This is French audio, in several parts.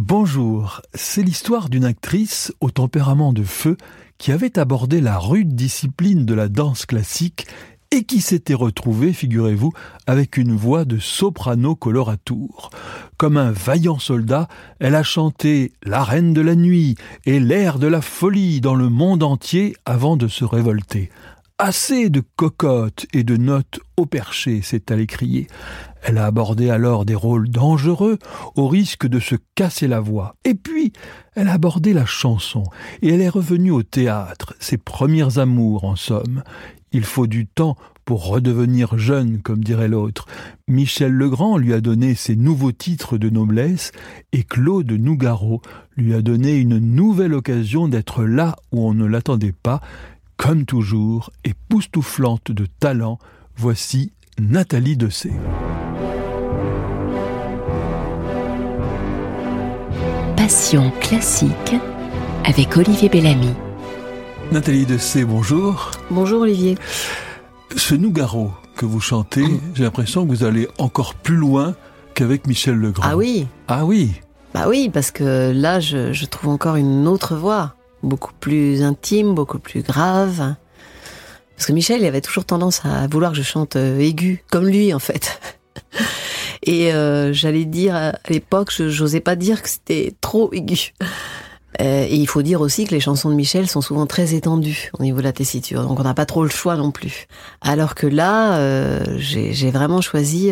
Bonjour, c'est l'histoire d'une actrice au tempérament de feu qui avait abordé la rude discipline de la danse classique et qui s'était retrouvée, figurez-vous, avec une voix de soprano coloratour. Comme un vaillant soldat, elle a chanté La Reine de la Nuit et l'air de la folie dans le monde entier avant de se révolter. Assez de cocottes et de notes au perché, s'est-elle écriée. Elle a abordé alors des rôles dangereux au risque de se casser la voix. Et puis, elle a abordé la chanson et elle est revenue au théâtre, ses premières amours en somme. Il faut du temps pour redevenir jeune, comme dirait l'autre. Michel Legrand lui a donné ses nouveaux titres de noblesse et Claude Nougaro lui a donné une nouvelle occasion d'être là où on ne l'attendait pas comme toujours, époustouflante de talent, voici Nathalie Dessay. Passion classique avec Olivier Bellamy. Nathalie Dessay, bonjour. Bonjour Olivier. Ce Nougaro que vous chantez, j'ai l'impression que vous allez encore plus loin qu'avec Michel Legrand. Ah oui Ah oui Bah oui, parce que là, je, je trouve encore une autre voix beaucoup plus intime, beaucoup plus grave. Parce que Michel, il avait toujours tendance à vouloir que je chante euh, aigu, comme lui en fait. Et euh, j'allais dire à l'époque, je n'osais pas dire que c'était trop aigu. Euh, et il faut dire aussi que les chansons de Michel sont souvent très étendues au niveau de la tessiture, donc on n'a pas trop le choix non plus. Alors que là, j'ai vraiment choisi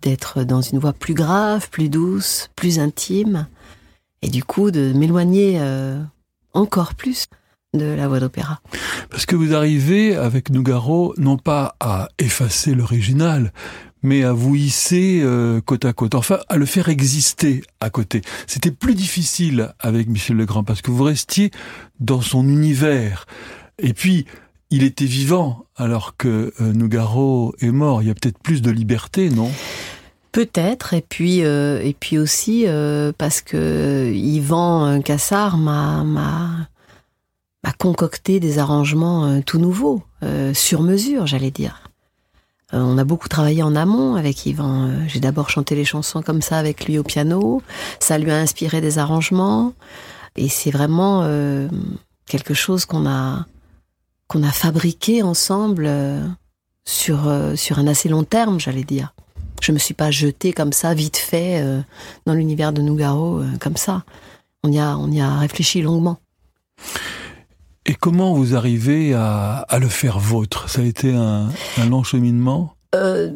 d'être dans une voix plus grave, plus douce, plus intime, et du coup de m'éloigner encore plus de la voix d'opéra. Parce que vous arrivez avec Nougaro non pas à effacer l'original, mais à vous hisser euh, côte à côte, enfin à le faire exister à côté. C'était plus difficile avec Michel Legrand parce que vous restiez dans son univers. Et puis, il était vivant alors que euh, Nougaro est mort. Il y a peut-être plus de liberté, non? Peut-être, et puis euh, et puis aussi euh, parce que Yvan Cassard m'a m'a concocté des arrangements euh, tout nouveaux, euh, sur mesure, j'allais dire. Euh, on a beaucoup travaillé en amont avec Yvan. Euh, J'ai d'abord chanté les chansons comme ça avec lui au piano. Ça lui a inspiré des arrangements, et c'est vraiment euh, quelque chose qu'on a qu'on a fabriqué ensemble euh, sur euh, sur un assez long terme, j'allais dire. Je me suis pas jetée comme ça, vite fait, euh, dans l'univers de Nougaro, euh, comme ça. On y a, on y a réfléchi longuement. Et comment vous arrivez à, à le faire vôtre? Ça a été un, un long cheminement? Euh,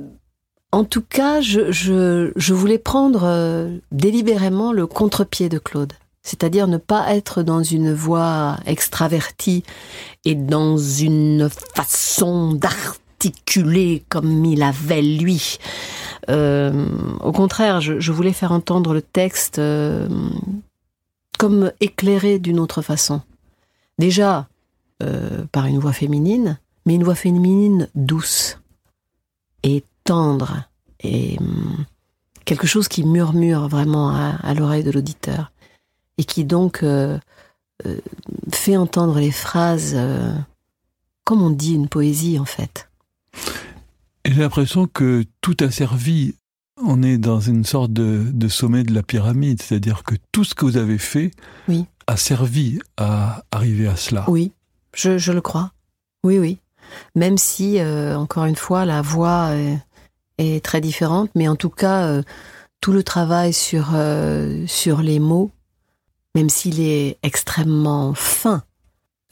en tout cas, je, je, je voulais prendre délibérément le contre-pied de Claude. C'est-à-dire ne pas être dans une voix extravertie et dans une façon comme il avait lui. Euh, au contraire, je, voulais faire entendre le texte euh, comme éclairé d'une autre façon. Déjà euh, par une voix féminine, mais une voix féminine douce et tendre et hum, quelque chose qui murmure vraiment à, l'oreille de l'auditeur et qui donc fait entendre les phrases comme on dit une poésie en fait. J'ai l'impression que tout a servi. On est dans une sorte de, de sommet de la pyramide, c'est-à-dire que tout ce que vous avez fait Oui. a servi à arriver à cela. Oui, je, je le crois. Oui, oui. Même si, euh, encore une fois, la voix est, est très différente, mais en tout cas, euh, tout le travail sur, euh, sur les mots, même s'il est extrêmement fin,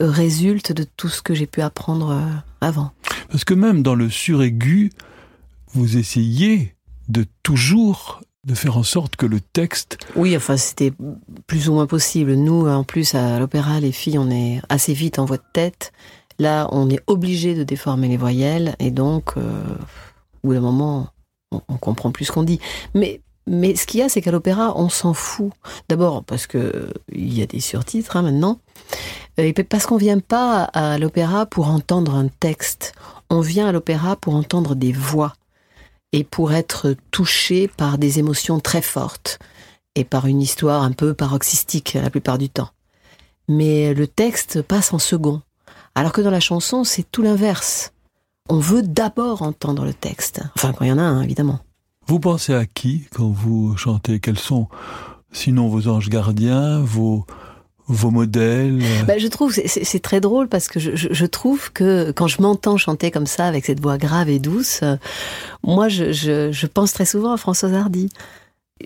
euh, résulte de tout ce que j'ai pu apprendre euh, avant. Parce que même dans le suraigu, vous essayez de toujours de faire en sorte que le texte Oui, enfin, c'était plus ou moins possible. Nous, en plus, à l'opéra, les filles, on est assez vite en voix de tête. Là, on est obligé de déformer les voyelles, et donc, euh, au bout d'un moment, on, on comprend plus ce qu'on dit. Mais, mais ce qu'il y a, c'est qu'à l'opéra, on s'en fout. D'abord, parce que euh, il y a des surtitres hein, maintenant, puis parce qu'on vient pas à l'opéra pour entendre un texte. On vient à l'opéra pour entendre des voix et pour être touché par des émotions très fortes et par une histoire un peu paroxystique la plupart du temps. Mais le texte passe en second. Alors que dans la chanson, c'est tout l'inverse. On veut d'abord entendre le texte. Enfin, quand il y en a un, évidemment. Vous pensez à qui quand vous chantez? Quels sont Sinon, vos anges gardiens, vos, vos modèles ben, Je trouve, c'est très drôle parce que je, trouve que quand je m'entends chanter comme ça, avec cette voix grave et douce, euh, moi, je, pense très souvent à Françoise Hardy.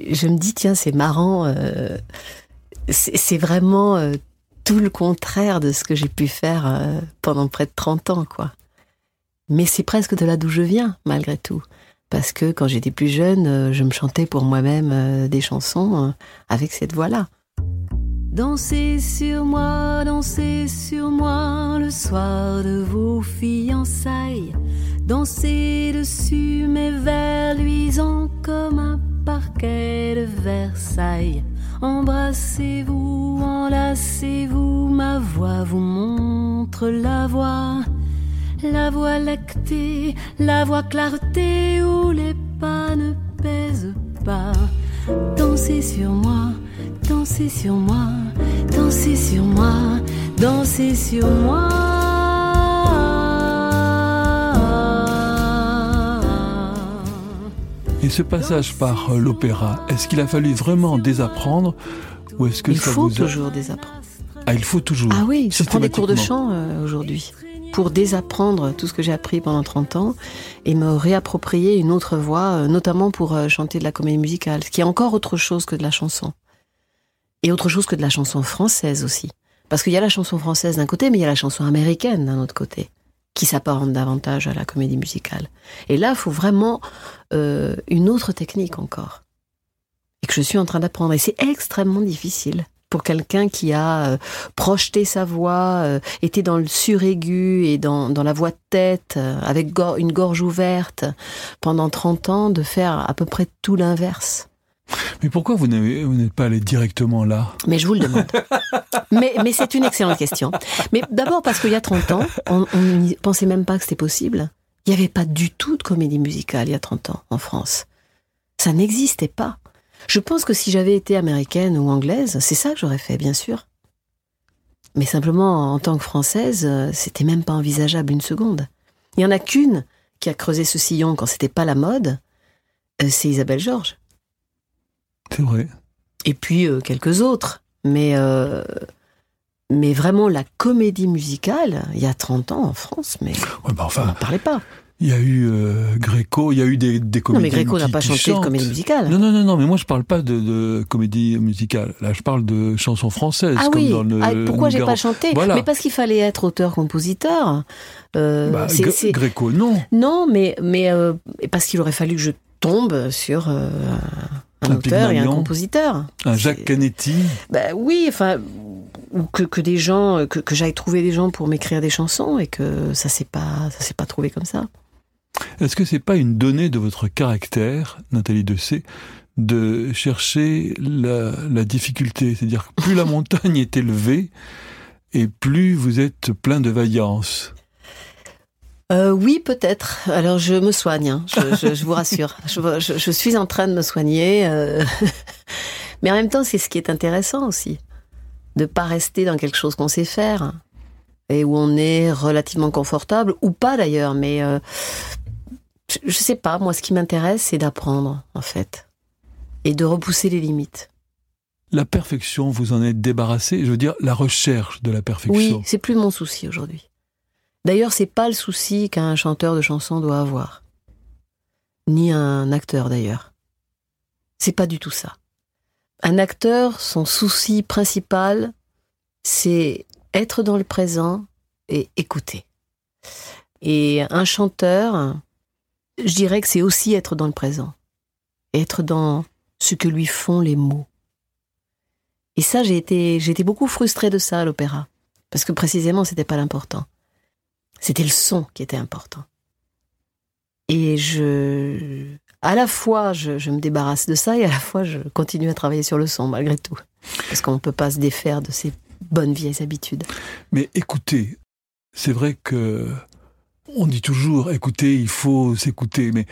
Je me dis, tiens, c'est marrant, euh, c'est vraiment euh, tout le contraire de ce que j'ai pu faire pendant près de 30 ans, quoi. Mais c'est presque de là d'où je viens, malgré tout. Parce que quand j'étais plus jeune, je me chantais pour moi-même des chansons avec cette voix-là. Dansez sur moi, dansez sur moi le soir de vos fiançailles. Dansez dessus mes vers luisants comme un parquet de Versailles. Embrassez-vous, enlacez-vous, ma voix vous montre la voie. La voie lactée, la voie clarté où les pas ne pèsent pas. Dansez sur moi Dansez sur moi, dansez sur moi, dansez sur moi. Et ce passage par euh, l'opéra, est-ce qu'il a fallu vraiment désapprendre ou est-ce que il ça faut vous toujours désapprendre Ah, il faut toujours. Ah oui, je prends des cours de chant euh, aujourd'hui pour désapprendre tout ce que j'ai appris pendant 30 ans et me réapproprier une autre voix, euh, notamment pour chanter de la comédie musicale, ce qui est encore autre chose que de la chanson. Et autre chose que de la chanson française aussi. Parce qu'il y a la chanson française d'un côté, mais il y a la chanson américaine d'un autre côté, qui s'apparente davantage à la comédie musicale. Et là, il faut vraiment euh, une autre technique encore. Et que je suis en train d'apprendre. Et c'est extrêmement difficile pour quelqu'un qui a euh, projeté sa voix, euh, été dans le suraigu et dans, dans la voix de tête, avec une gorge ouverte pendant 30 ans, de faire à peu près tout l'inverse. Mais pourquoi vous n'êtes pas allé directement là? Mais je vous le demande. mais, c'est une excellente question. Mais d'abord parce qu'il y a 30 ans, on n'y pensait même pas que c'était possible. Il n'y avait pas du tout de comédie musicale il y a 30 ans en France. Ça n'existait pas. Je pense que si j'avais été américaine ou anglaise, c'est ça que j'aurais fait, bien sûr. Mais simplement, en tant que française, c'était même pas envisageable une seconde. Il y en a qu'une qui a creusé ce sillon quand c'était pas la mode, euh, c'est Isabelle Georges. C'est vrai. Et puis euh, quelques autres. Mais, euh, mais vraiment, la comédie musicale, il y a 30 ans en France, mais bah enfin, on n'en parlait pas. Il y a eu euh, Gréco, il y a eu des, des comédies. Non, mais Gréco n'a pas chanté de comédie musicale. Non, non, non, non, mais moi je parle pas de, de comédie musicale. Là, je parle de chansons françaises. Ah comme oui. Dans le, ah, pourquoi j'ai pas chanté? Mais parce qu'il fallait être auteur-compositeur. Euh, bah, Gréco, non. Non, mais mais euh, parce qu'il aurait fallu que je tombe sur un, auteur et un compositeur. Un Jacques Canetti bah, Oui, enfin, ou que, que des gens, que, que j'aille trouver des gens pour m'écrire des chansons et que ça s'est pas, ça s'est pas trouvé comme ça. Est-ce que c'est pas une donnée de votre caractère, Nathalie Dessay, de chercher la, la difficulté? C'est-à-dire que plus la montagne est élevée, et plus vous êtes plein de vaillance. Euh, oui, peut-être. Alors, je me soigne, hein. je, je, vous rassure. Je, je, suis en train de me soigner. Euh... Mais en même temps, c'est ce qui est intéressant aussi. De pas rester dans quelque chose qu'on sait faire. Et où on est relativement confortable, ou pas d'ailleurs. Mais euh... je sais pas, moi, ce qui m'intéresse, c'est d'apprendre, en fait. Et de repousser les limites. La perfection, vous en êtes débarrassé Je veux dire, la recherche de la perfection. Oui, c'est plus mon souci aujourd'hui. D'ailleurs, c'est pas le souci qu'un chanteur de chanson doit avoir. Ni un acteur d'ailleurs. C'est pas du tout ça. Un acteur, son souci principal, c'est être dans le présent et écouter. Et un chanteur, je dirais que c'est aussi être dans le présent. Être dans ce que lui font les mots. Et ça, j'ai été, j'ai été beaucoup frustrée de ça à l'opéra. Parce que précisément, c'était pas l'important. C'était le son qui était important. Et je, à la fois, je, me débarrasse de ça et à la fois, je continue à travailler sur le son malgré tout. Parce qu'on ne peut pas se défaire de ces bonnes vieilles habitudes. Mais écoutez, c'est vrai que on dit toujours, écoutez, il faut s'écouter, mais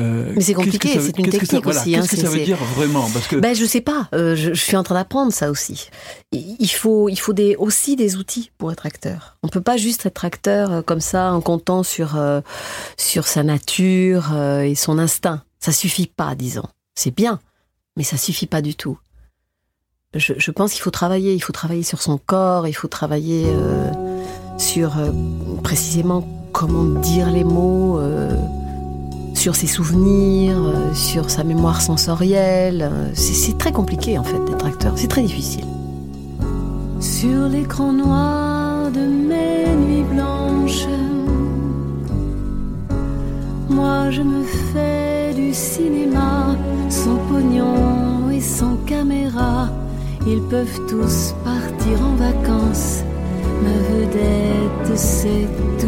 euh, mais c'est compliqué, c'est une technique aussi. Qu'est-ce que ça veut dire vraiment Parce que ben je sais pas. Euh, je, suis en train d'apprendre ça aussi. Il faut, il faut des, aussi des outils pour être acteur. On peut pas juste être acteur euh, comme ça en comptant sur sur sa nature et son instinct. Ça suffit pas, disons. C'est bien, mais ça suffit pas du tout. je, pense qu'il faut travailler, il faut travailler sur son corps, il faut travailler sur précisément comment dire les mots, sur ses souvenirs, sur sa mémoire sensorielle. C'est très compliqué en fait d'être acteur, c'est très difficile. Sur l'écran noir de mes nuits blanches, moi je me fais du cinéma sans pognon et sans caméra ils peuvent tous partir en vacances. Ma vedette, c'est toujours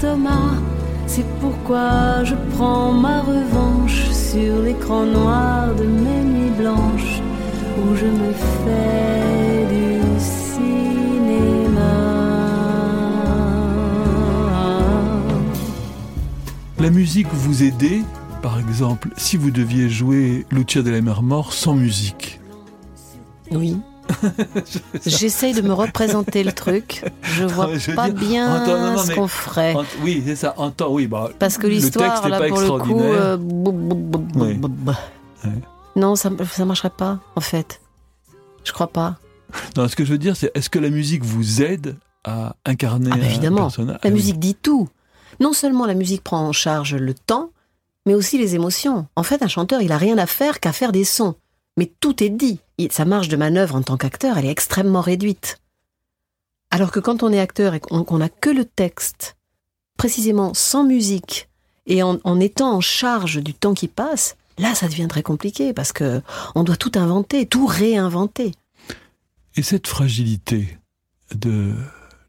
pas d'estomac. C'est pourquoi je prends ma revanche sur l'écran noir de mes nuits blanches où je me fais du cinéma. La musique vous aidait, par exemple, si vous deviez jouer Lucia de la mer mort sans musique Oui. J'essaye de me représenter le truc. Je vois pas bien ce qu'on ferait. oui, c'est ça. En temps, oui, bah, Parce que l'histoire, là, pour le coup, euh, non, ça ne marcherait pas, en fait. Je crois pas. Non, ce que je veux dire, c'est est-ce que la musique vous aide à incarner ah, bah, évidemment. un personnage? La musique dit tout. Non seulement la musique prend en charge le temps, mais aussi les émotions. En fait, un chanteur, il a rien à faire qu'à faire des sons. Mais tout est dit. Sa marge de manœuvre en tant qu'acteur, elle est extrêmement réduite. Alors que quand on est acteur et qu'on n'a que le texte, précisément sans musique, et en, en étant en charge du temps qui passe, Là, ça devient très compliqué parce que on doit tout inventer, tout réinventer. Et cette fragilité de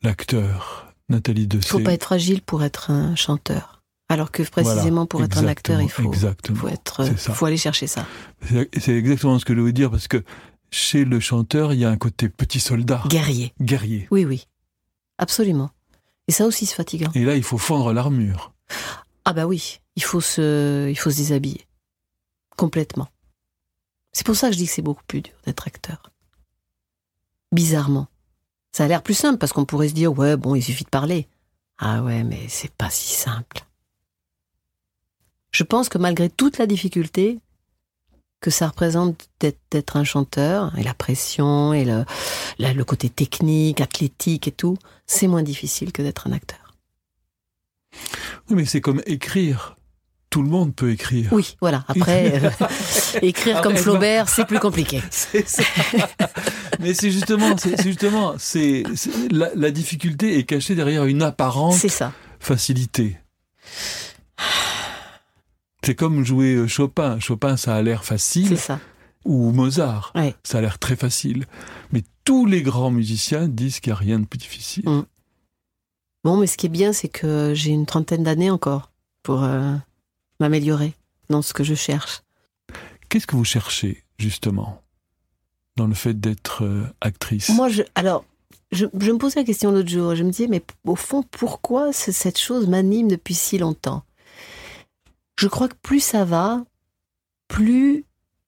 l'acteur, Nathalie Dessay. Il faut pas être fragile pour être un chanteur. Alors que précisément pour être un acteur, il faut, faut, être, faut aller chercher ça. C'est exactement ce que je voulais dire parce que chez le chanteur, il y a un côté petit soldat. Guerrier. Guerrier. Oui, oui. Absolument. Et ça aussi, c'est fatigant. Et là, il faut fendre l'armure. Ah bah oui, il faut se, il faut se déshabiller. Complètement. C'est pour ça que je dis que c'est beaucoup plus dur d'être acteur. Bizarrement. Ça a l'air plus simple parce qu'on pourrait se dire ouais bon il suffit de parler. Ah ouais mais c'est pas si simple. Je pense que malgré toute la difficulté que ça représente d'être un chanteur et la pression et le, le côté technique, athlétique et tout, c'est moins difficile que d'être un acteur. Oui mais c'est comme écrire tout le monde peut écrire. Oui, voilà. Après, euh, écrire comme Flaubert, c'est plus compliqué. Mais c'est justement, c'est justement, c'est la, difficulté est cachée derrière une apparente ça. facilité. C'est comme jouer euh, Chopin. Chopin, ça a l'air facile. ça. Ou Mozart, ça a l'air très facile. Mais tous les grands musiciens disent qu'il n'y a rien de plus difficile. Mm. Bon, mais ce qui est bien, c'est que j'ai une trentaine d'années encore pour euh, m'améliorer dans ce que je cherche. Qu'est-ce que vous cherchez, justement, dans le fait d'être euh, actrice? Moi, je, alors, je, me posais la question l'autre jour. Je me disais, mais au fond, pourquoi cette chose m'anime depuis si longtemps? Je crois que plus ça va, plus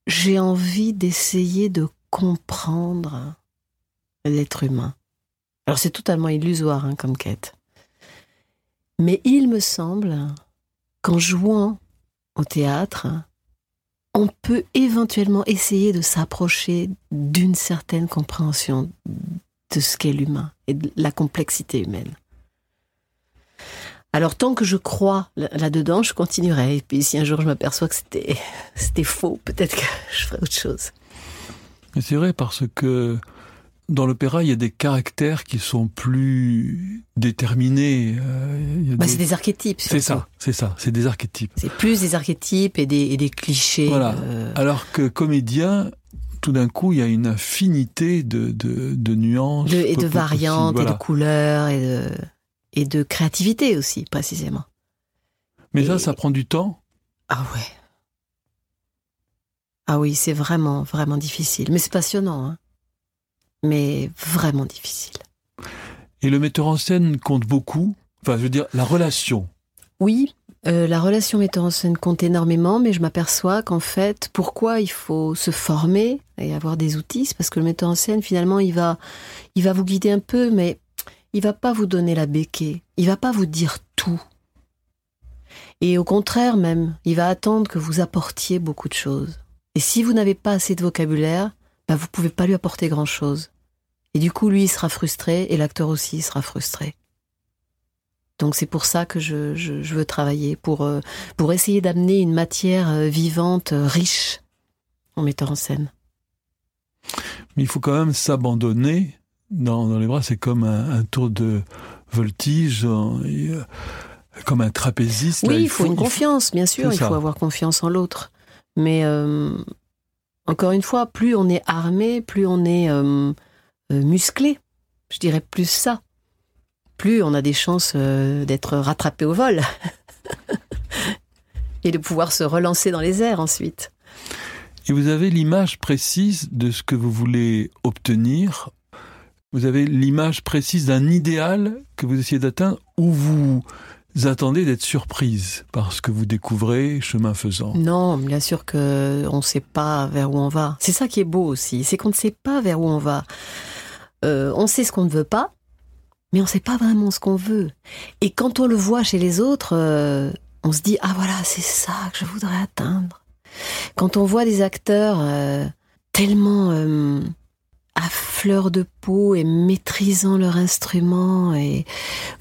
j'ai envie d'essayer de comprendre l'être humain. Alors c'est totalement illusoire hein, comme quête. Mais il me semble qu'en jouant au théâtre, on peut éventuellement essayer de s'approcher d'une certaine compréhension de ce qu'est l'humain et de la complexité humaine. Alors tant que je crois là-dedans, je continuerai. Et puis si un jour je m'aperçois que c'était, c'était faux, peut-être que je ferai autre chose. c'est vrai parce que dans l'opéra, il y a des caractères qui sont plus déterminés. Euh, bah, C'est des archétypes. C'est ça, c'est ça, c'est des archétypes. C'est plus des archétypes et des, et des clichés. Voilà. Euh. Alors que comédien, tout d'un coup, il y a une infinité de, de, de nuances. et de variantes, et de couleurs, et de, et de créativité aussi, précisément. Mais ça, ça prend du temps Ah ouais. Ah oui, c'est vraiment, vraiment difficile. Mais c'est passionnant. Hein mais vraiment difficile. Et le metteur en scène compte beaucoup? Enfin, je veux dire, la relation. Oui, Euh, la relation metteur en scène compte énormément, mais je m'aperçois qu'en fait, pourquoi il faut se former et avoir des outils, c'est parce que le metteur en scène, finalement, il va, il va vous guider un peu, mais il va pas vous donner la béquille. Il va pas vous dire tout. Et au contraire même, il va attendre que vous apportiez beaucoup de choses. Et si vous n'avez pas assez de vocabulaire, bah vous pouvez pas lui apporter grand chose. Et du coup, lui, il sera frustré et l'acteur aussi sera frustré. Donc c'est pour ça que je, je, veux travailler, pour, euh, pour essayer d'amener une matière euh, vivante, euh, riche, en mettant en scène. Mais il faut quand même s'abandonner dans, dans, les bras. C'est comme un, tour de voltige, comme un trapéziste. Oui, il, faut, une confiance, bien sûr. Il faut avoir confiance en l'autre. Mais encore une fois, plus on est armé, plus on est musclé. Je dirais plus ça plus on a des chances euh, d'être rattrapé au vol et de pouvoir se relancer dans les airs ensuite. Et vous avez l'image précise de ce que vous voulez obtenir. Vous avez l'image précise d'un idéal que vous essayez d'atteindre ou vous attendez d'être surprise par ce que vous découvrez chemin faisant? Non, bien sûr que on ne sait pas vers où on va. C'est ça qui est beau aussi, c'est qu'on ne sait pas vers où on va. Euh, on sait ce qu'on ne veut pas, mais on ne sait pas vraiment ce qu'on veut. Et quand on le voit chez les autres, euh, on se dit ah voilà c'est ça que je voudrais atteindre. Quand on voit des acteurs euh, tellement à fleur de peau et maîtrisant leur instrument et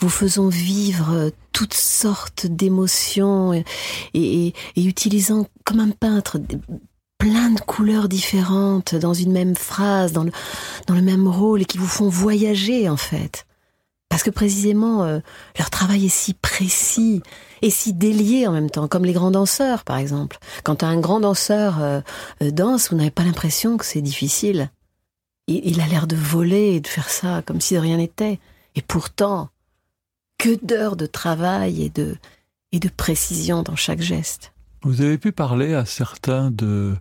vous faisant vivre toutes sortes d'émotions et, utilisant comme un peintre plein de couleurs différentes dans une même phrase, dans le, dans le même rôle et qui vous font voyager en fait. Parce que précisément, euh, leur travail est si précis et si délié en même temps, comme les grands danseurs, par exemple. Quand un grand danseur euh, euh, danse, vous n'avez pas l'impression que c'est difficile. Il, il a l'air de voler et de faire ça comme si de rien n'était. Et pourtant, que d'heures de travail et de, et de précision dans chaque geste. Vous avez pu parler à certains de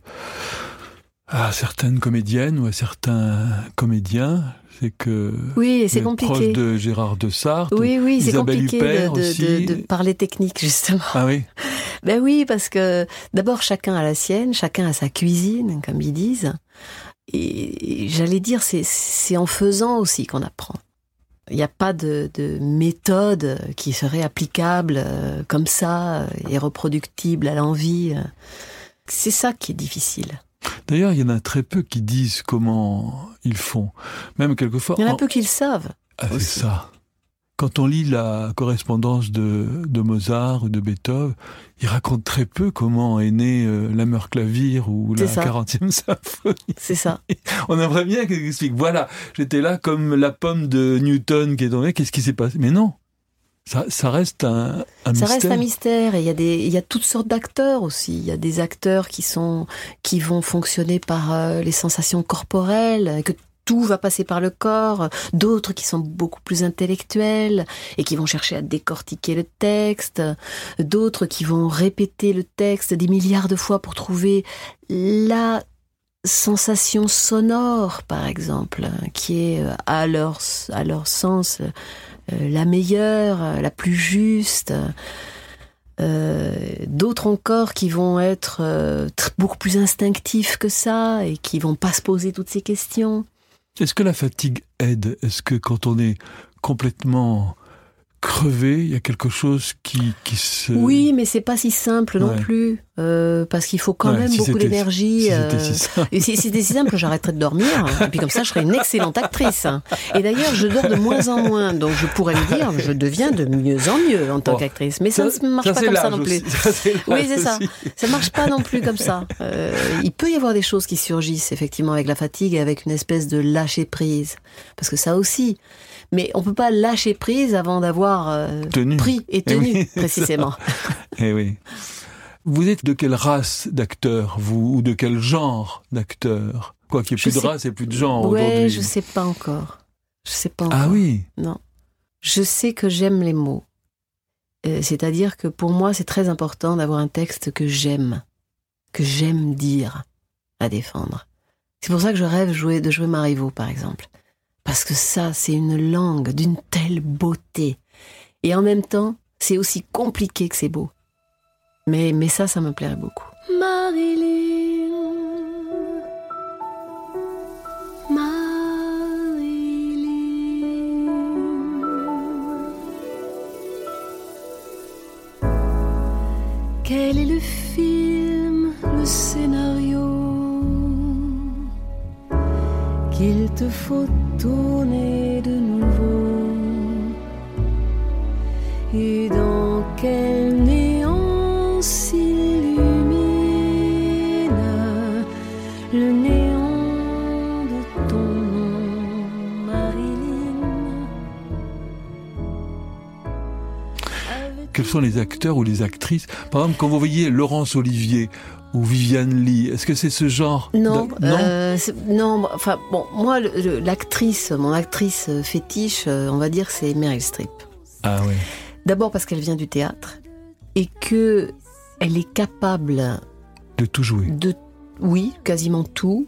à certaines comédiennes ou à certains comédiens, c'est que oui, c'est compliqué. de Gérard de Sartre, oui, oui, c'est compliqué de, de, parler technique justement. Ah oui. Ben oui, parce que d'abord chacun a la sienne, chacun a sa cuisine, comme ils disent. Et j'allais dire, c'est en faisant aussi qu'on apprend. Il n'y a pas de, de, méthode qui serait applicable euh, comme ça et reproductible à l'envie. C'est ça qui est difficile. D'ailleurs, il y en a très peu qui disent comment ils font. Même quelquefois. Il y en a peu qui le savent. Ah, c'est ça. Quand on lit la correspondance de, de, Mozart ou de Beethoven, il raconte très peu comment est né euh, la ou la 40e symphonie. C'est ça. On aimerait bien qu'il explique. Voilà, j'étais là comme la pomme de Newton qui est tombée. Qu'est-ce qui s'est passé? Mais non, ça, reste un, un ça reste un mystère et il y a des il y a toutes sortes d'acteurs aussi. Il y a des acteurs qui sont qui vont fonctionner par euh, les sensations corporelles, que tout va passer par le corps, d'autres qui sont beaucoup plus intellectuels et qui vont chercher à décortiquer le texte, d'autres qui vont répéter le texte des milliards de fois pour trouver la sensation sonore, par exemple, qui est euh, à leur, sens euh, la meilleure, euh, la plus juste. D'autres encore qui vont être beaucoup plus instinctifs que ça et qui vont pas se poser toutes ces questions. Est-ce que la fatigue aide? Est-ce que quand on est complètement crevé, il y a quelque chose qui, qui se... Oui, mais c'est pas si simple non plus, euh, parce qu'il faut quand même beaucoup d'énergie. Si euh, si et si c'était si simple, j'arrêterais de dormir, et puis comme ça, je serais une excellente actrice. Et d'ailleurs, je dors de moins en moins, donc je pourrais me dire, je deviens de mieux en mieux en tant qu'actrice. Mais ça, ne marche pas comme ça non plus. oui, c'est ça. Ça marche pas non plus comme ça. Euh, il peut y avoir des choses qui surgissent effectivement avec la fatigue et avec une espèce de lâcher prise, parce que ça aussi mais on peut pas lâcher prise avant d'avoir euh, pris et eh tenu précisément. Eh oui. Vous êtes de quelle race d'acteur, vous, ou de quel genre d'acteur Quoi qu'il n'y ait plus de race et plus de genre ouais, je sais pas encore. Je sais pas ah encore. Ah oui Non. Je sais que j'aime les mots. Euh, c'est-à-dire que pour moi, c'est très important d'avoir un texte que j'aime, que j'aime dire, à défendre. C'est pour ça que je rêve jouer, de jouer Marivaux, par exemple. Parce que ça, c'est une langue d'une telle beauté. Et en même temps, c'est aussi compliqué que c'est beau. Mais, mais ça, ça me plairait beaucoup. Marilyn, Marilyn. Quel est le film, le scénario qu'il te faut tourner de nouveau. Et dans quel néant s'illumine le néant de ton nom, Marilyn? Quels sont les acteurs ou les actrices? Par exemple, quand vous voyez Laurence Olivier ou Viviane Lee, est-ce que c'est ce genre Non, de- non euh, non. Enfin, bon, moi, l'actrice, mon actrice euh, fétiche, euh, on va dire, c'est Meryl Streep. Ah ouais. D'abord parce qu'elle vient du théâtre et que elle est capable De tout jouer. de, oui, quasiment tout,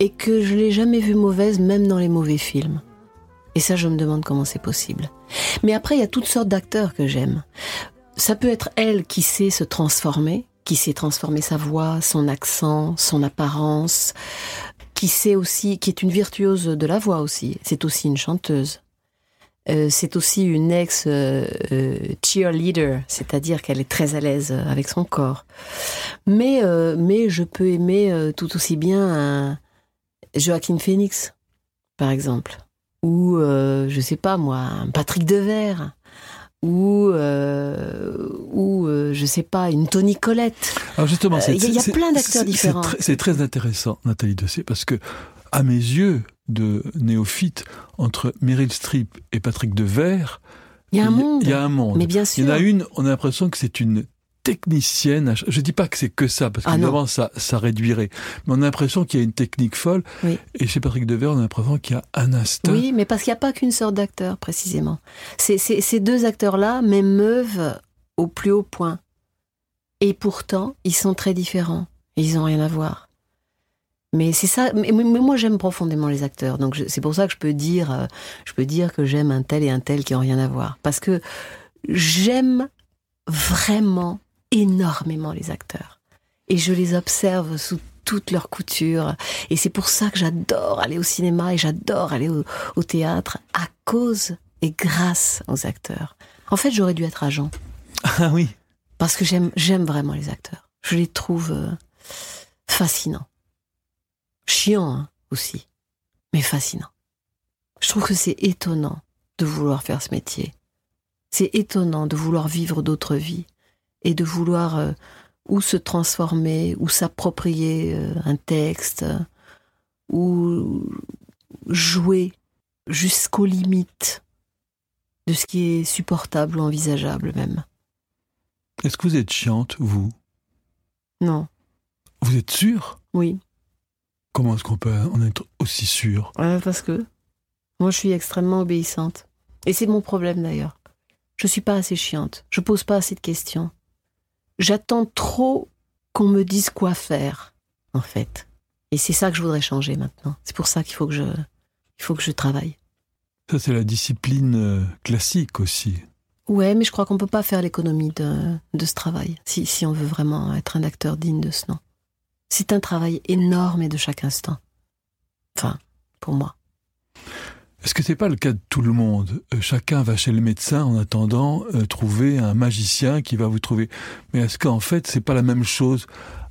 et que je l'ai jamais vue mauvaise, même dans les mauvais films. Et ça, je me demande comment c'est possible. Mais après, il y a toutes sortes d'acteurs que j'aime. Ça peut être elle qui sait se transformer, qui sait transformer sa voix, son accent, son apparence, qui sait aussi, qui est une virtuose de la voix aussi. C'est aussi une chanteuse. Euh, c'est aussi une ex euh, euh, cheerleader, c'est-à-dire qu'elle est très à l'aise avec son corps. Mais, euh, mais je peux aimer euh, tout aussi bien Joaquin Phoenix, par exemple, ou euh, je sais pas moi, Patrick Devers, ou euh, ou euh, je sais pas une Toni Collette. Alors justement, Euh, c'est- il y a- il y a plein d'acteurs c'est différents. très- C'est très intéressant, Nathalie Dessay, parce que, à mes yeux de néophyte, entre Meryl Streep et Patrick Devers, Il y a un monde. Il y a un monde. Mais bien Il sûr. y en a une, on a l'impression que c'est une technicienne. Je dis pas que c'est que ça, parce Ah qu'évidemment, ça, ça réduirait. Mais on a l'impression qu'il y a une technique folle. Oui. Et chez Patrick Devers, on a l'impression qu'il y a un instinct. Oui, mais parce qu'il n'y a pas qu'une sorte d'acteur, précisément. C'est- c'est- ces deux acteurs-là m'émeuvent au plus haut point. Et pourtant, ils sont très différents. Ils n'ont rien à voir. Mais c'est ça. Mais, moi, j'aime profondément les acteurs. Donc, c'est pour ça que je peux dire, euh, je peux dire que j'aime un tel et un tel qui n'ont rien à voir. Parce que j'aime vraiment énormément les acteurs. Et je les observe sous toutes leurs coutures. Et c'est pour ça que j'adore aller au cinéma et j'adore aller au, au théâtre à cause et grâce aux acteurs. En fait, j'aurais dû être agent Ah oui. parce que j'aime j'aime vraiment les acteurs. Je les trouve euh, fascinants. Chiants hein, aussi, mais fascinants. Je trouve que c'est étonnant de vouloir faire ce métier. C'est étonnant de vouloir vivre d'autres vies et de vouloir euh, ou se transformer ou s'approprier euh, un texte euh, ou jouer jusqu'aux limites de ce qui est supportable ou envisageable même. Est-ce que vous êtes chiante, vous? Non, Vous êtes sûr oui. Comment est-ce qu'on peut en être aussi sûr parce que moi, je suis extrêmement obéissante. Et c'est mon problème d'ailleurs. Je suis pas assez chiante. Je pose pas assez de questions. J'attends trop qu'on me dise quoi faire, en fait. Et c'est ça que je voudrais changer maintenant. C'est pour ça qu'il faut que je, il faut que je travaille. Ça, c'est la discipline euh, classique aussi. Ouais, mais je crois qu'on peut pas faire l'économie de, de ce travail, si, si on veut vraiment être un acteur digne de ce nom. C'est un travail énorme et de chaque instant. Enfin, pour moi. Est-ce que c'est pas le cas de tout le monde? Euh, Chacun va chez le médecin en attendant euh, trouver un magicien qui va vous trouver. Mais est-ce qu'en fait, c'est pas la même chose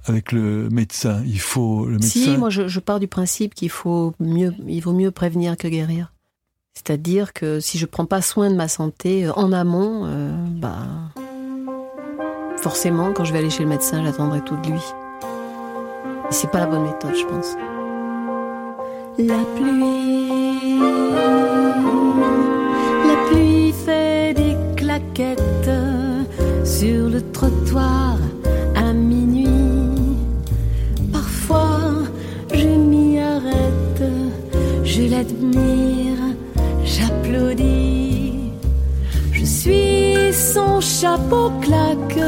avec le médecin? Il faut le médecin. Si, moi je, je pars du principe qu'il faut mieux, il vaut mieux prévenir que guérir. C'est-à-dire que si je prends pas soin de ma santé euh, en amont, euh, bah forcément quand je vais aller chez le médecin, j'attendrai tout de lui. Et c'est pas la bonne méthode, je pense. La pluie, la pluie fait des claquettes sur le trottoir à minuit. Parfois, je m'y arrête, je l'admire, j'applaudis. Je suis son chapeau claque,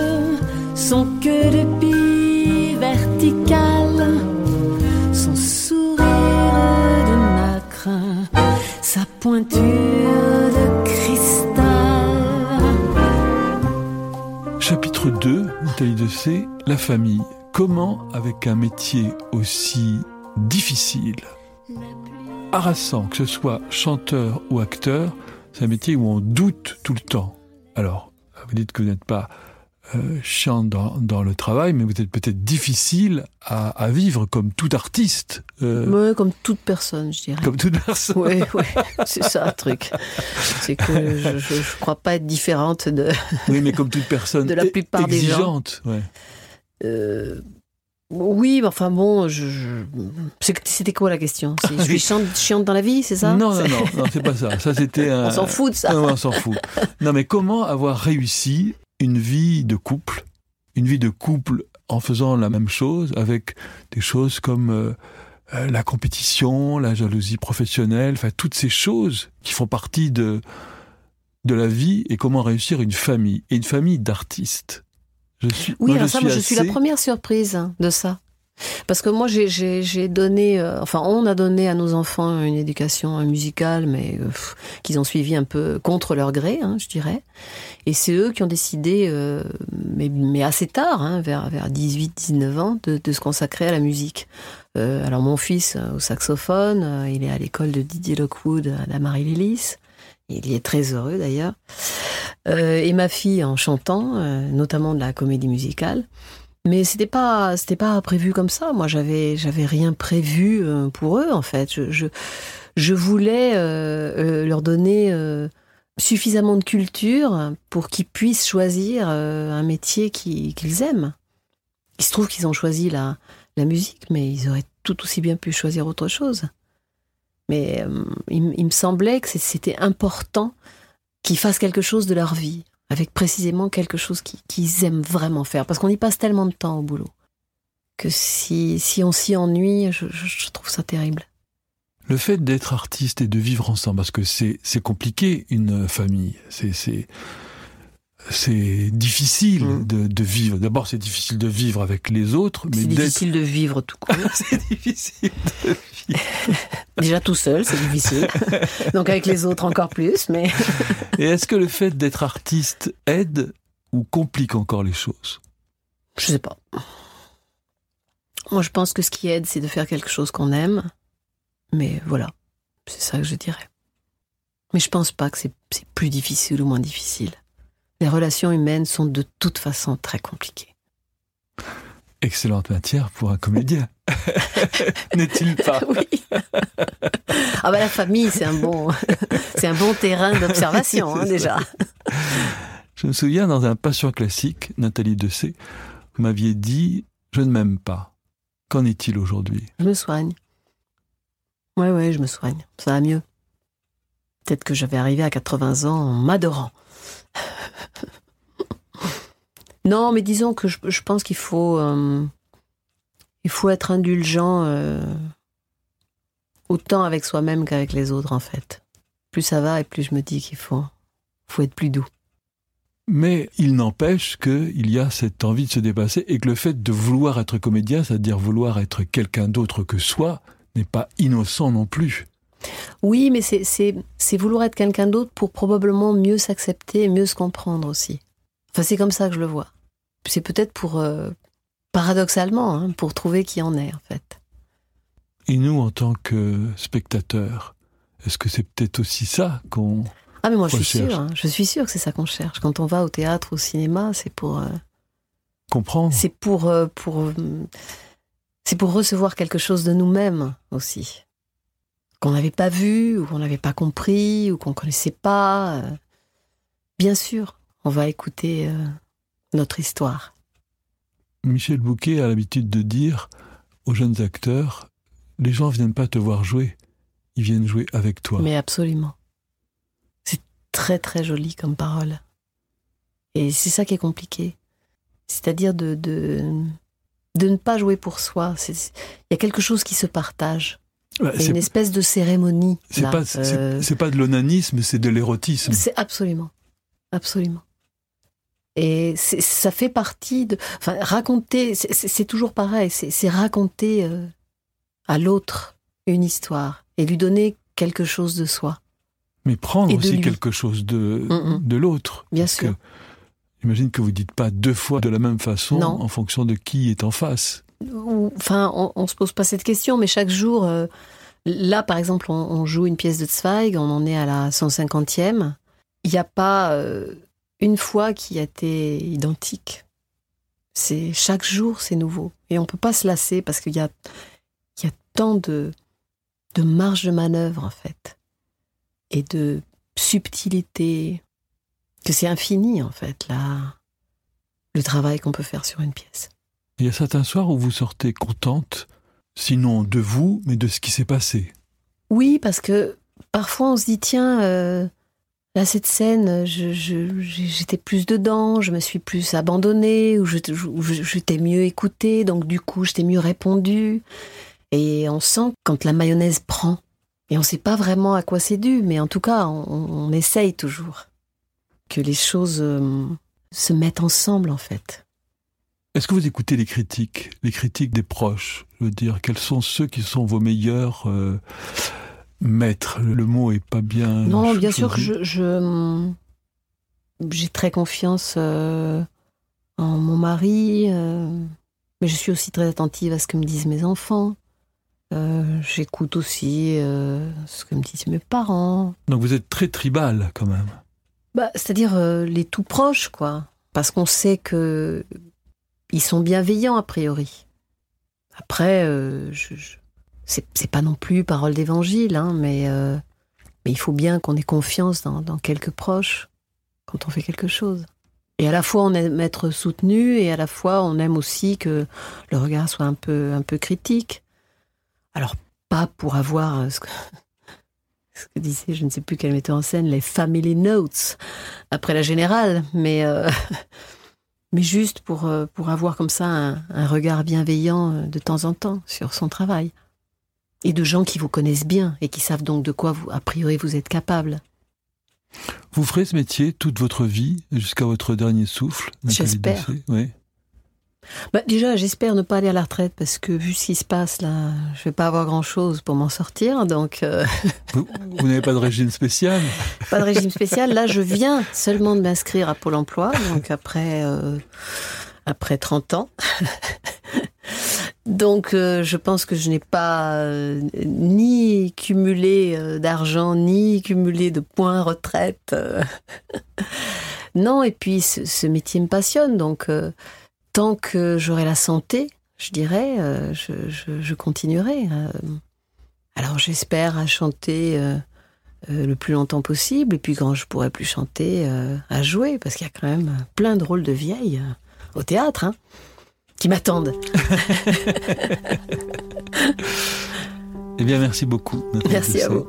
son queue de pie verticale de cristal. Chapitre 2, Nathalie C, la famille. Comment, avec un métier aussi difficile, harassant, que ce soit chanteur ou acteur, c'est un métier où on doute tout le temps. Alors, vous dites que vous n'êtes pas euh, chiant dans, le travail, mais vous êtes peut-être difficile à, vivre comme tout artiste. Euh... Oui, comme toute personne, je dirais. Comme toute personne. Oui, oui, c'est ça le truc. C'est que je ne crois pas être différente de. Oui, mais comme toute personne. de la plupart des gens. Ouais. Euh, oui, enfin bon, je, c'était quoi la question? Je suis chiante, dans la vie, c'est ça? Non, non, non, non c'est pas ça. Ça c'était. On s'en fout de ça. Non, on s'en fout. Non, mais comment avoir réussi une vie de couple, une vie de couple en faisant la même chose, avec des choses comme euh, euh, la compétition, la jalousie professionnelle, enfin toutes ces choses qui font partie de, de la vie et comment réussir une famille, et une famille d'artistes. Je suis, oui, alors ça, moi, je suis la première surprise de ça. Parce que moi, j'ai donné, euh, enfin, on a donné à nos enfants une éducation musicale, mais euh, qu'ils ont suivi un peu contre leur gré, hein, je dirais. Et c'est eux qui ont décidé, euh, mais, assez tard, hein, vers, vers 18-19 ans, de, de, se consacrer à la musique. alors mon fils au saxophone, il est à l'école de Didier Lockwood à la Marie-Lélis. Il y est très heureux d'ailleurs. et ma fille en chantant, notamment de la comédie musicale. Mais c'était pas c'était pas prévu comme ça. Moi, j'avais j'avais rien prévu euh, pour eux en fait. Je je, voulais euh, euh, leur donner suffisamment de culture pour qu'ils puissent choisir un métier qu'ils aiment. Il se trouve qu'ils ont choisi la la musique, mais ils auraient tout aussi bien pu choisir autre chose. Mais il me semblait que c'était important qu'ils fassent quelque chose de leur vie avec précisément quelque chose qu'ils aiment vraiment faire. Parce qu'on y passe tellement de temps au boulot que si, si on s'y ennuie, je, trouve ça terrible. Le fait d'être artiste et de vivre ensemble, parce que c'est compliqué une famille, c'est c'est difficile mm. de, de, vivre. D'abord, c'est difficile de vivre avec les autres, mais c'est difficile de vivre tout court. c'est difficile de vivre. Déjà tout seul, c'est difficile. Donc avec les autres encore plus. Mais et est-ce que le fait d'être artiste aide ou complique encore les choses? Je sais pas. Moi, je pense que ce qui aide, c'est de faire quelque chose qu'on aime. Mais voilà, c'est ça que je dirais. Mais je pense pas que c'est plus difficile ou moins difficile. Les relations humaines sont de toute façon très compliquées. Excellente matière pour un comédien, n'est-il pas? Oui. Ah bah la famille, c'est un bon, c'est un bon terrain d'observation hein, déjà. Je me souviens dans un Passion classique, Nathalie Dessay, vous m'aviez dit je ne m'aime pas. Qu'en est-il aujourd'hui? Je me soigne. Oui, oui, je me soigne. Ça va mieux. Peut-être que j'avais arrivé à 80 ans en m'adorant. non, mais disons que je, pense qu'il faut, euh, il faut être indulgent euh, autant avec soi-même qu'avec les autres, en fait. Plus ça va et plus je me dis qu'il faut, faut être plus doux. Mais il n'empêche qu'il y a cette envie de se dépasser et que le fait de vouloir être comédien, c'est-à-dire vouloir être quelqu'un d'autre que soi, n'est pas innocent non plus. Oui, mais c'est vouloir être quelqu'un d'autre pour probablement mieux s'accepter et mieux se comprendre aussi. Enfin, c'est comme ça que je le vois. C'est peut-être pour, euh, paradoxalement, hein, pour trouver qui en est, en fait. Et nous, en tant que spectateurs, est-ce que c'est peut-être aussi ça qu'on. Ah, mais moi, je suis sûre. Hein. je suis sûre que c'est ça qu'on cherche. Quand on va au théâtre, au cinéma, c'est pour. Euh, Comprendre. C'est pour. Euh, pour c'est pour recevoir quelque chose de nous-mêmes aussi qu'on n'avait pas vu ou qu'on n'avait pas compris ou qu'on connaissait pas. Euh, bien sûr, on va écouter euh, notre histoire. Michel Bouquet a l'habitude de dire aux jeunes acteurs les gens viennent pas te voir jouer, ils viennent jouer avec toi. Mais absolument. C'est très très joli comme parole. Et c'est ça qui est compliqué. C'est-à-dire de, de, de ne pas jouer pour soi. Il y a quelque chose qui se partage. C'est une espèce de cérémonie. C'est pas, euh, pas de l'onanisme, c'est de l'érotisme. C'est absolument, absolument. Et ça fait partie de, enfin, raconter, c'est toujours pareil, c'est raconter euh, à l'autre une histoire et lui donner quelque chose de soi. Mais prendre aussi quelque chose de, mm, mm. de l'autre. Bien sûr. J'imagine que vous dites pas deux fois de la même façon Non. en fonction de qui est en face. Enfin, on, on se pose pas cette question, mais chaque jour, euh, là par exemple, on, joue une pièce de Zweig, on en est à la 150e. Il n'y a pas euh, une fois qui a été identique. C'est chaque jour, c'est nouveau, et on peut pas se lasser parce qu'il y a, y a tant de de marge de manœuvre en fait, et de subtilité que c'est infini en fait là, le travail qu'on peut faire sur une pièce. Il y a certains soirs où vous sortez contente, sinon de vous, mais de ce qui s'est passé. Oui, parce que parfois on se dit tiens, euh, là cette scène, je- je- j'étais plus dedans, je me suis plus abandonnée, ou je, t'ai mieux écouté, donc du coup je t'ai mieux répondu. Et on sent quand la mayonnaise prend. Et on ne sait pas vraiment à quoi c'est dû, mais en tout cas, on, on essaye toujours que les choses euh, se mettent ensemble en fait. Est-ce que vous écoutez les critiques, les critiques des proches? Je veux dire, quels sont ceux qui sont vos meilleurs euh, maîtres? Le mot est pas bien. Non, bien sûr que je, je- j'ai très confiance euh, en mon mari, euh, mais je suis aussi très attentive à ce que me disent mes enfants. Euh, J'écoute aussi ce que me disent mes parents. Donc vous êtes très tribal quand même. Bah, c'est-à-dire les tout proches, quoi, parce qu'on sait que ils sont bienveillants a priori. Après, euh, je, c'est pas non plus parole d'évangile, hein, mais euh, mais il faut bien qu'on ait confiance dans, quelques proches quand on fait quelque chose. Et à la fois on aime être soutenu et à la fois on aime aussi que le regard soit un peu un peu critique. Alors pas pour avoir euh, ce que, ce que disait je ne sais plus quel metteur en scène les family notes après la générale, mais euh, mais juste pour euh, pour avoir comme ça un, un regard bienveillant euh, de temps en temps sur son travail et de gens qui vous connaissent bien et qui savent donc de quoi vous a priori vous êtes capable. Vous ferez ce métier toute votre vie, jusqu'à votre dernier souffle J'espère. Oui. Bah, déjà, j'espère ne pas aller à la retraite parce que vu ce qui se passe là, je vais pas avoir grand chose pour m'en sortir. Donc, euh, Vous, vous n'avez pas de régime spécial? pas de régime spécial. Là, je viens seulement de m'inscrire à Pôle emploi. Donc, après, euh, après 30 ans. Donc, euh, je pense que je n'ai pas euh, ni cumulé euh, d'argent, ni cumulé de points retraite. non, et puis ce, ce métier me passionne. Donc, tant que j'aurai la santé, je dirais, euh, je, je- je continuerai. euh. Alors, j'espère à chanter euh, euh, le plus longtemps possible. Et puis, quand je pourrai plus chanter, euh, à jouer. Parce qu'il y a quand même plein de rôles de vieilles euh, au théâtre, hein, qui m'attendent. Eh bien, merci beaucoup. Nathalie Merci à vous.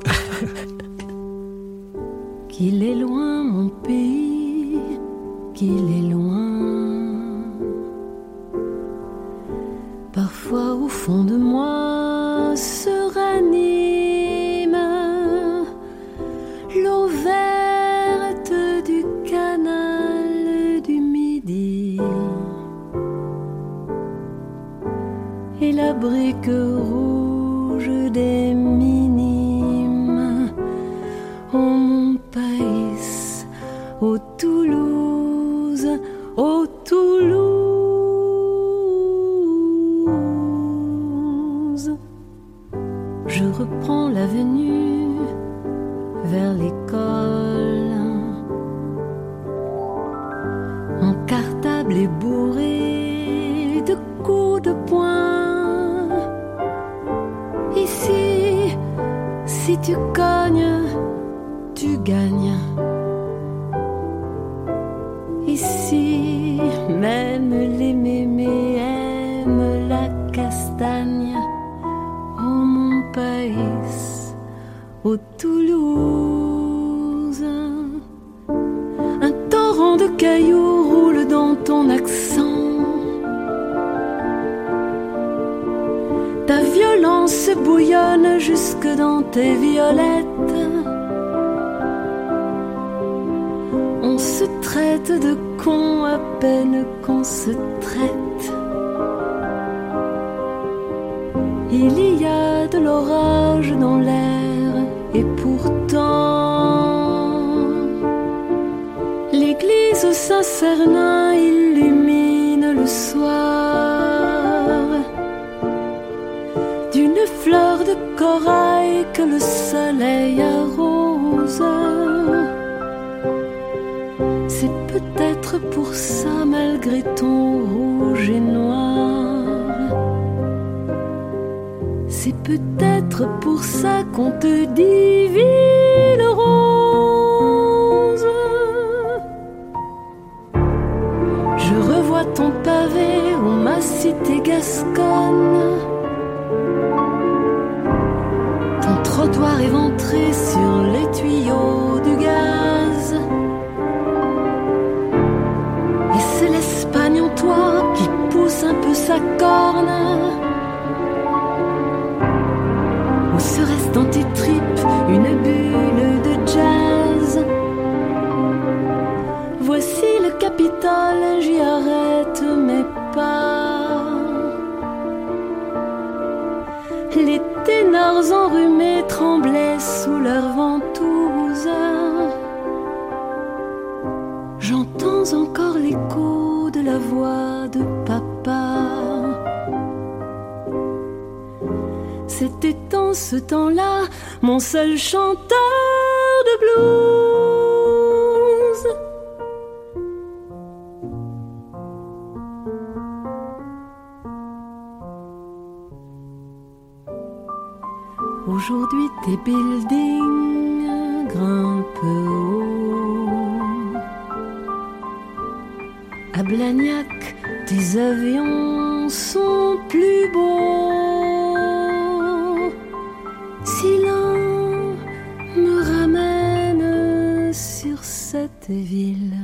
Qu'il est loin mon pays, qu'il est loin. Au fond de moi se ranime l'eau verte du canal du Midi. Et la brique même les mémés aiment la castagne. Oh mon pays, ô Toulouse. Un torrent de cailloux roule dans ton accent. Ta violence bouillonne jusque dans tes violettes. à peine qu'on se traite. Il y a de l'orage dans l'air et pourtant l'église Saint-Cernin illumine le soir d'une fleur de corail que le soleil a ça malgré ton rouge et noir. C'est peut-être pour ça qu'on te divise. mon seul chanteur de blues. Aujourd'hui tes buildings grimpent haut. À Blagnac, tes avions sont plus beaux. cette ville.